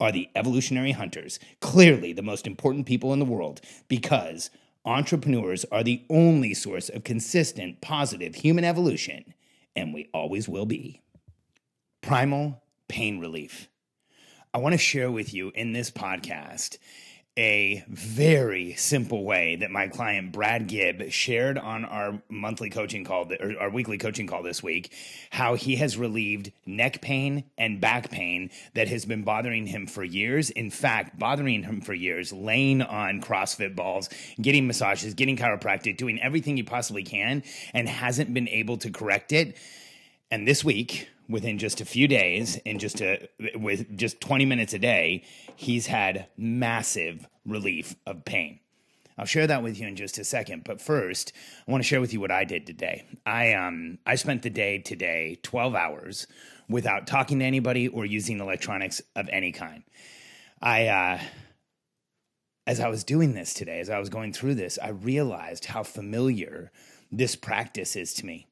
are the evolutionary hunters, clearly the most important people in the world, because entrepreneurs are the only source of consistent, positive human evolution, and we always will be. Primal pain relief. I want to share with you in this podcast a very simple way that my client Brad Gibb shared on our monthly coaching call or our weekly coaching call this week how he has relieved neck pain and back pain that has been bothering him for years. In fact bothering him for years laying on CrossFit balls getting massages getting chiropractic doing everything he possibly can and hasn't been able to correct it. And this week within just a few days in just a with just 20 minutes a day he's had massive relief of pain. I'll share that with you in just a second but first i want to share with you what i did today. I um i spent the day today 12 hours without talking to anybody or using electronics of any kind. I uh as I was doing this today, as I was going through this, I realized how familiar this practice is to me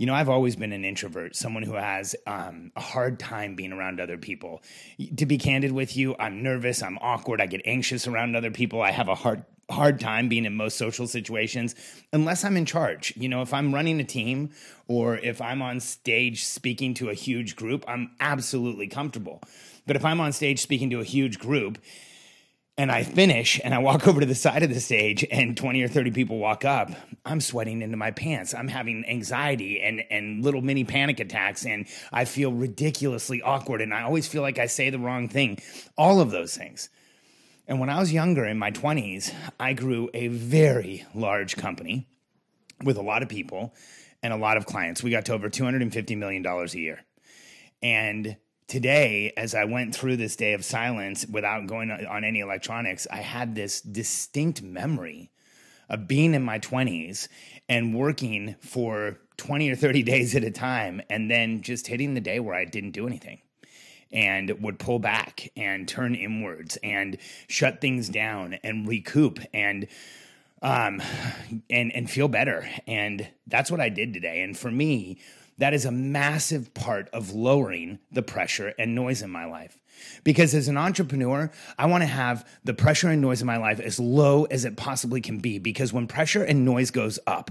you know, I've always been an introvert, someone who has um, a hard time being around other people. To be candid with you, I'm nervous, I'm awkward, I get anxious around other people. I have a hard hard time being in most social situations unless I'm in charge. You know, if I'm running a team or if I'm on stage speaking to a huge group, I'm absolutely comfortable. But if I'm on stage speaking to a huge group, and I finish and I walk over to the side of the stage and 20 or 30 people walk up, I'm sweating into my pants. I'm having anxiety and, and little mini panic attacks and I feel ridiculously awkward and I always feel like I say the wrong thing. All of those things. And when I was younger in my 20s, I grew a very large company with a lot of people and a lot of clients. We got to over $250 million a year. And today, as I went through this day of silence without going on any electronics, I had this distinct memory of being in my 20s and working for 20 or 30 days at a time, and then just hitting the day where I didn't do anything and would pull back and turn inwards and shut things down and recoup and um and and feel better. And that's what I did today. And for me that is a massive part of lowering the pressure and noise in my life. Because as an entrepreneur, I want to have the pressure and noise in my life as low as it possibly can be. Because when pressure and noise goes up,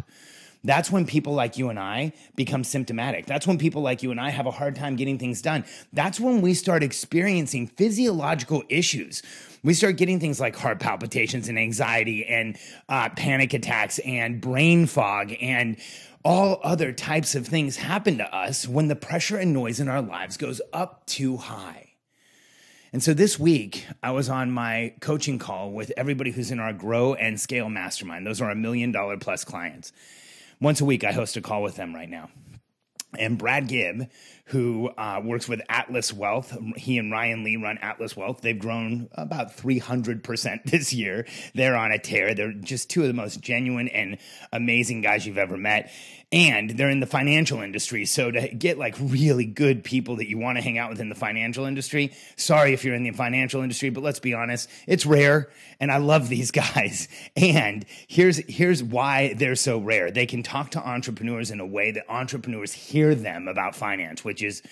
that's when people like you and I become symptomatic. That's when people like you and I have a hard time getting things done. That's when we start experiencing physiological issues. We start getting things like heart palpitations and anxiety and uh, panic attacks and brain fog and all other types of things happen to us when the pressure and noise in our lives goes up too high. And so this week, I was on my coaching call with everybody who's in our Grow and Scale Mastermind. Those are our million dollar plus clients. Once a week, I host a call with them right now. And Brad Gibb, who uh, works with Atlas Wealth. He and Ryan Lee run Atlas Wealth. They've grown about 300% this year. They're on a tear. They're just two of the most genuine and amazing guys you've ever met. And they're in the financial industry. So to get like really good people that you want to hang out with in the financial industry, sorry if you're in the financial industry, but let's be honest, it's rare. And I love these guys. And here's, here's why they're so rare. They can talk to entrepreneurs in a way that entrepreneurs hear them about finance, which which is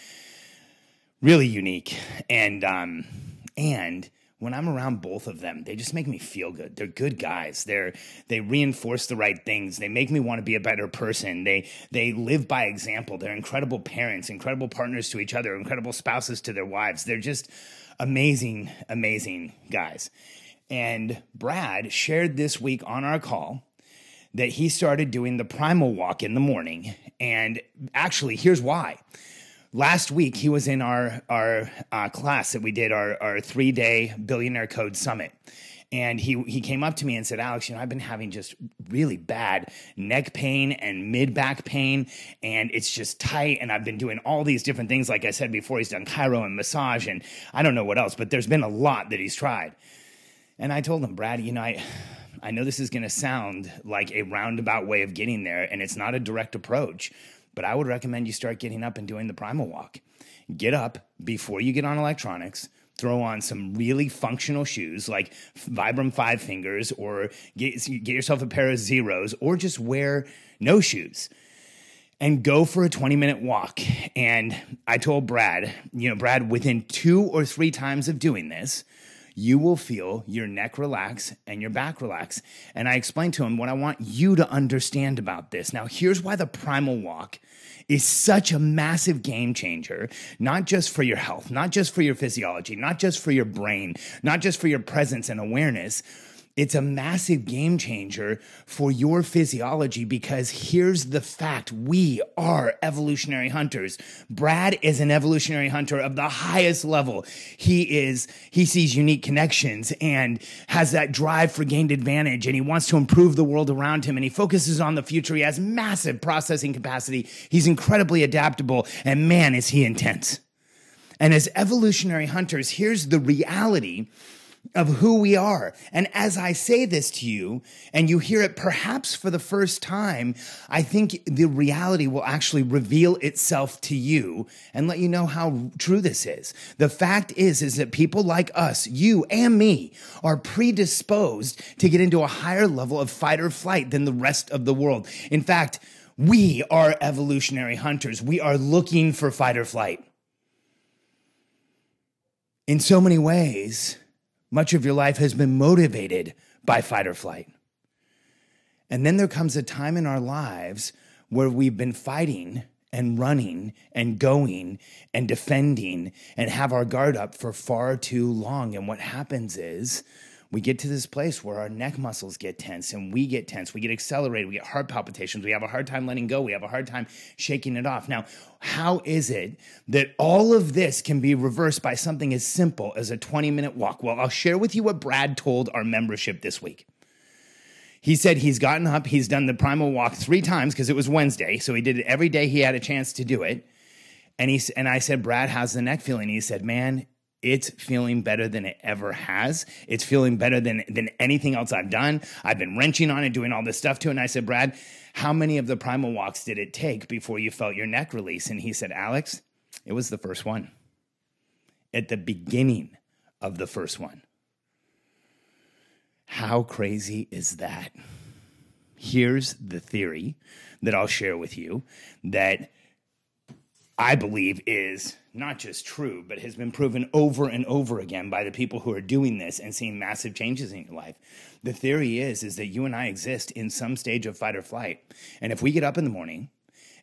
really unique. And um, and when I'm around both of them, they just make me feel good. They're good guys. They're they reinforce the right things. They make me want to be a better person. They they live by example. They're incredible parents, incredible partners to each other, incredible spouses to their wives. They're just amazing, amazing guys. And Brad shared this week on our call that he started doing the primal walk in the morning. And actually, here's why. Last week, he was in our, our uh, class that we did, our, our three day Billionaire Code Summit. And he, he came up to me and said, Alex, you know, I've been having just really bad neck pain and mid back pain, and it's just tight. And I've been doing all these different things. Like I said before, he's done chiro and massage, and I don't know what else, but there's been a lot that he's tried. And I told him, Brad, you know, I, I know this is going to sound like a roundabout way of getting there, and it's not a direct approach, but I would recommend you start getting up and doing the primal walk. Get up before you get on electronics, throw on some really functional shoes like Vibram Five Fingers, or get, get yourself a pair of Xeros, or just wear no shoes and go for a 20 minute walk. And I told Brad, you know, Brad, within two or three times of doing this, you will feel your neck relax and your back relax. And I explained to him what I want you to understand about this. Now, here's why the primal walk is such a massive game changer, not just for your health, not just for your physiology, not just for your brain, not just for your presence and awareness it's a massive game changer for your physiology because here's the fact we are evolutionary hunters. Brad is an evolutionary hunter of the highest level. He is, he sees unique connections and has that drive for gained advantage and he wants to improve the world around him and he focuses on the future. He has massive processing capacity. He's incredibly adaptable and man, is he intense. And as evolutionary hunters, here's the reality of who we are. And as I say this to you, and you hear it perhaps for the first time, I think the reality will actually reveal itself to you and let you know how true this is. The fact is, is that people like us, you and me, are predisposed to get into a higher level of fight or flight than the rest of the world. In fact, we are evolutionary hunters. We are looking for fight or flight. In so many ways, much of your life has been motivated by fight or flight. And then there comes a time in our lives where we've been fighting and running and going and defending and have our guard up for far too long. And what happens is we get to this place where our neck muscles get tense and we get tense. We get accelerated. We get heart palpitations. We have a hard time letting go. We have a hard time shaking it off. Now, how is it that all of this can be reversed by something as simple as a 20 minute walk? Well, I'll share with you what Brad told our membership this week. He said he's gotten up, he's done the primal walk three times because it was Wednesday. So he did it every day he had a chance to do it. And he and I said, Brad, how's the neck feeling? He said, Man, it's feeling better than it ever has. It's feeling better than than anything else I've done. I've been wrenching on it, doing all this stuff to it. And I said, Brad, how many of the primal walks did it take before you felt your neck release? And he said, Alex, it was the first one. At the beginning of the first one. How crazy is that? Here's the theory that I'll share with you that I believe is not just true, but has been proven over and over again by the people who are doing this and seeing massive changes in your life. The theory is is that you and I exist in some stage of fight or flight. And if we get up in the morning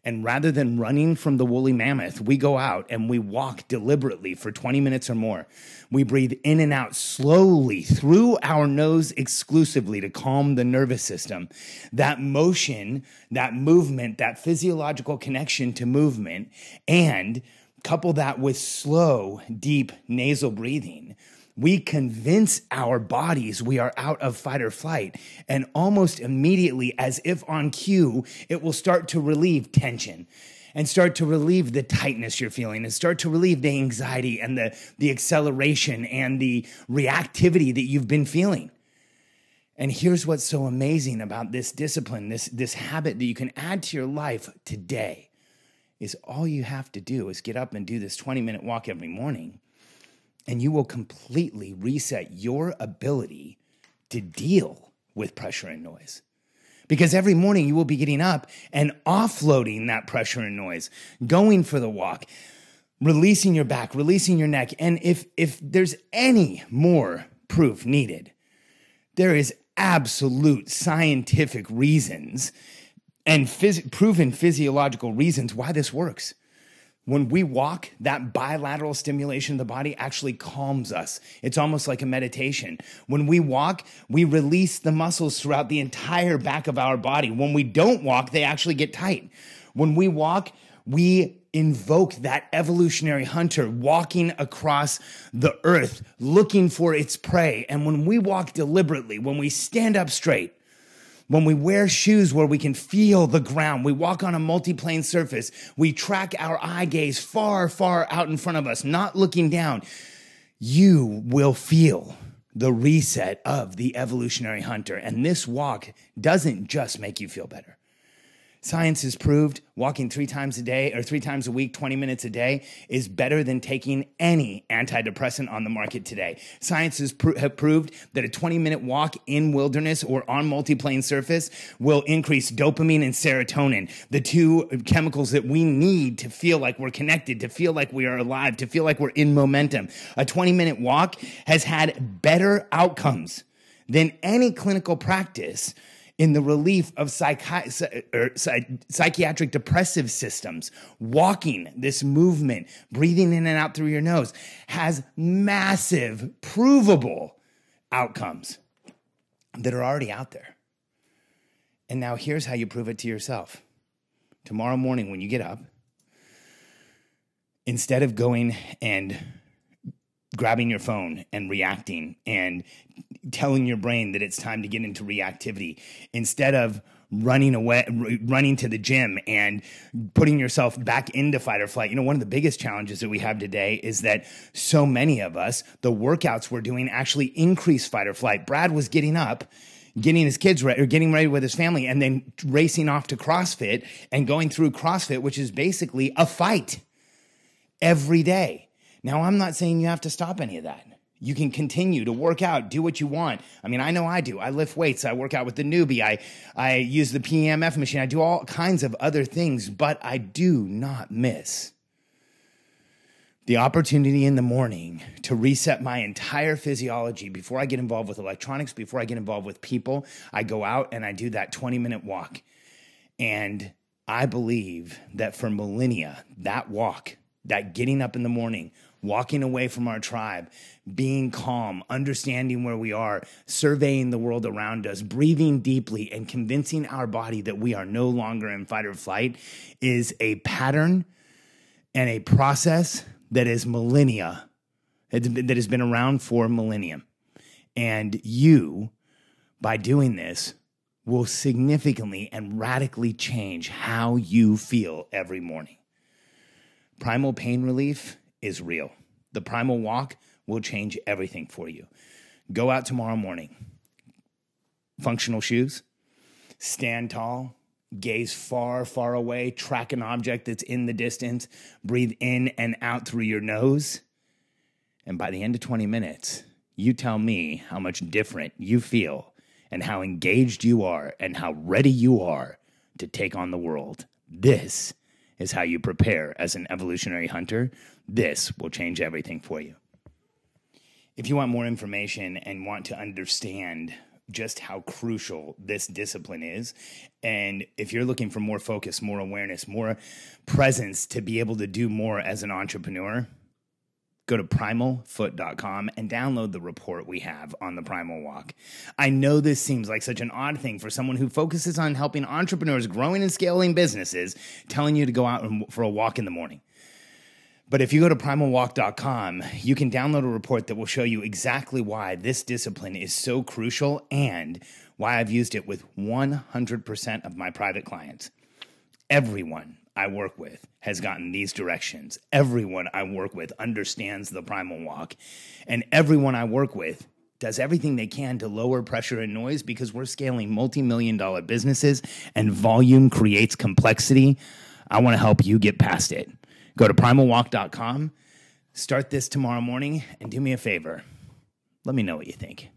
and rather than running from the woolly mammoth, we go out and we walk deliberately for 20 minutes or more. We breathe in and out slowly through our nose exclusively to calm the nervous system. That motion, that movement, that physiological connection to movement, and couple that with slow, deep nasal breathing we convince our bodies we are out of fight or flight. And almost immediately, as if on cue, it will start to relieve tension and start to relieve the tightness you're feeling and start to relieve the anxiety and the, the acceleration and the reactivity that you've been feeling. And here's what's so amazing about this discipline, this, this habit that you can add to your life today is all you have to do is get up and do this 20 minute walk every morning and you will completely reset your ability to deal with pressure and noise. Because every morning you will be getting up and offloading that pressure and noise, going for the walk, releasing your back, releasing your neck. And if, if there's any more proof needed, there is absolute scientific reasons and phys- proven physiological reasons why this works. When we walk, that bilateral stimulation of the body actually calms us. It's almost like a meditation. When we walk, we release the muscles throughout the entire back of our body. When we don't walk, they actually get tight. When we walk, we invoke that evolutionary hunter walking across the earth looking for its prey. And when we walk deliberately, when we stand up straight, when we wear shoes where we can feel the ground, we walk on a multiplane surface, we track our eye gaze far, far out in front of us, not looking down, you will feel the reset of the evolutionary hunter. And this walk doesn't just make you feel better. Science has proved walking three times a day or three times a week, 20 minutes a day, is better than taking any antidepressant on the market today. Science has have proved that a 20 minute walk in wilderness or on multiplane surface will increase dopamine and serotonin, the two chemicals that we need to feel like we're connected, to feel like we are alive, to feel like we're in momentum. A 20 minute walk has had better outcomes than any clinical practice in the relief of psychi- er, psychiatric depressive systems. Walking, this movement, breathing in and out through your nose, has massive, provable outcomes that are already out there. And now here's how you prove it to yourself. Tomorrow morning, when you get up, instead of going and grabbing your phone and reacting and telling your brain that it's time to get into reactivity instead of running away running to the gym and putting yourself back into fight or flight you know one of the biggest challenges that we have today is that so many of us the workouts we're doing actually increase fight or flight brad was getting up getting his kids ready or getting ready with his family and then racing off to CrossFit and going through CrossFit, which is basically a fight every day. Now, I'm not saying you have to stop any of that. You can continue to work out, do what you want. I mean, I know I do. I lift weights, I work out with the newbie, I, I use the PMF machine, I do all kinds of other things, but I do not miss the opportunity in the morning to reset my entire physiology before I get involved with electronics, before I get involved with people. I go out and I do that 20 minute walk. And I believe that for millennia, that walk, that getting up in the morning, walking away from our tribe, being calm, understanding where we are, surveying the world around us, breathing deeply, and convincing our body that we are no longer in fight or flight is a pattern and a process that is millennia, that has been around for millennium. And you, by doing this, will significantly and radically change how you feel every morning. Primal pain relief is real. The primal walk will change everything for you. Go out tomorrow morning. Functional shoes, stand tall, gaze far, far away, track an object that's in the distance, breathe in and out through your nose. And by the end of 20 minutes, you tell me how much different you feel and how engaged you are and how ready you are to take on the world. This is how you prepare as an evolutionary hunter. This will change everything for you. If you want more information and want to understand just how crucial this discipline is. And if you're looking for more focus, more awareness, more presence to be able to do more as an entrepreneur, go to primalfoot.com and download the report we have on the primal walk. I know this seems like such an odd thing for someone who focuses on helping entrepreneurs growing and scaling businesses, telling you to go out for a walk in the morning. But if you go to primalwalk.com, you can download a report that will show you exactly why this discipline is so crucial and why I've used it with 100% of my private clients. Everyone I work with has gotten these directions. Everyone I work with understands the primal walk. And everyone I work with does everything they can to lower pressure and noise because we're scaling multi million dollar businesses and volume creates complexity. I want to help you get past it. Go to primalwalk.com, start this tomorrow morning, and do me a favor. Let me know what you think.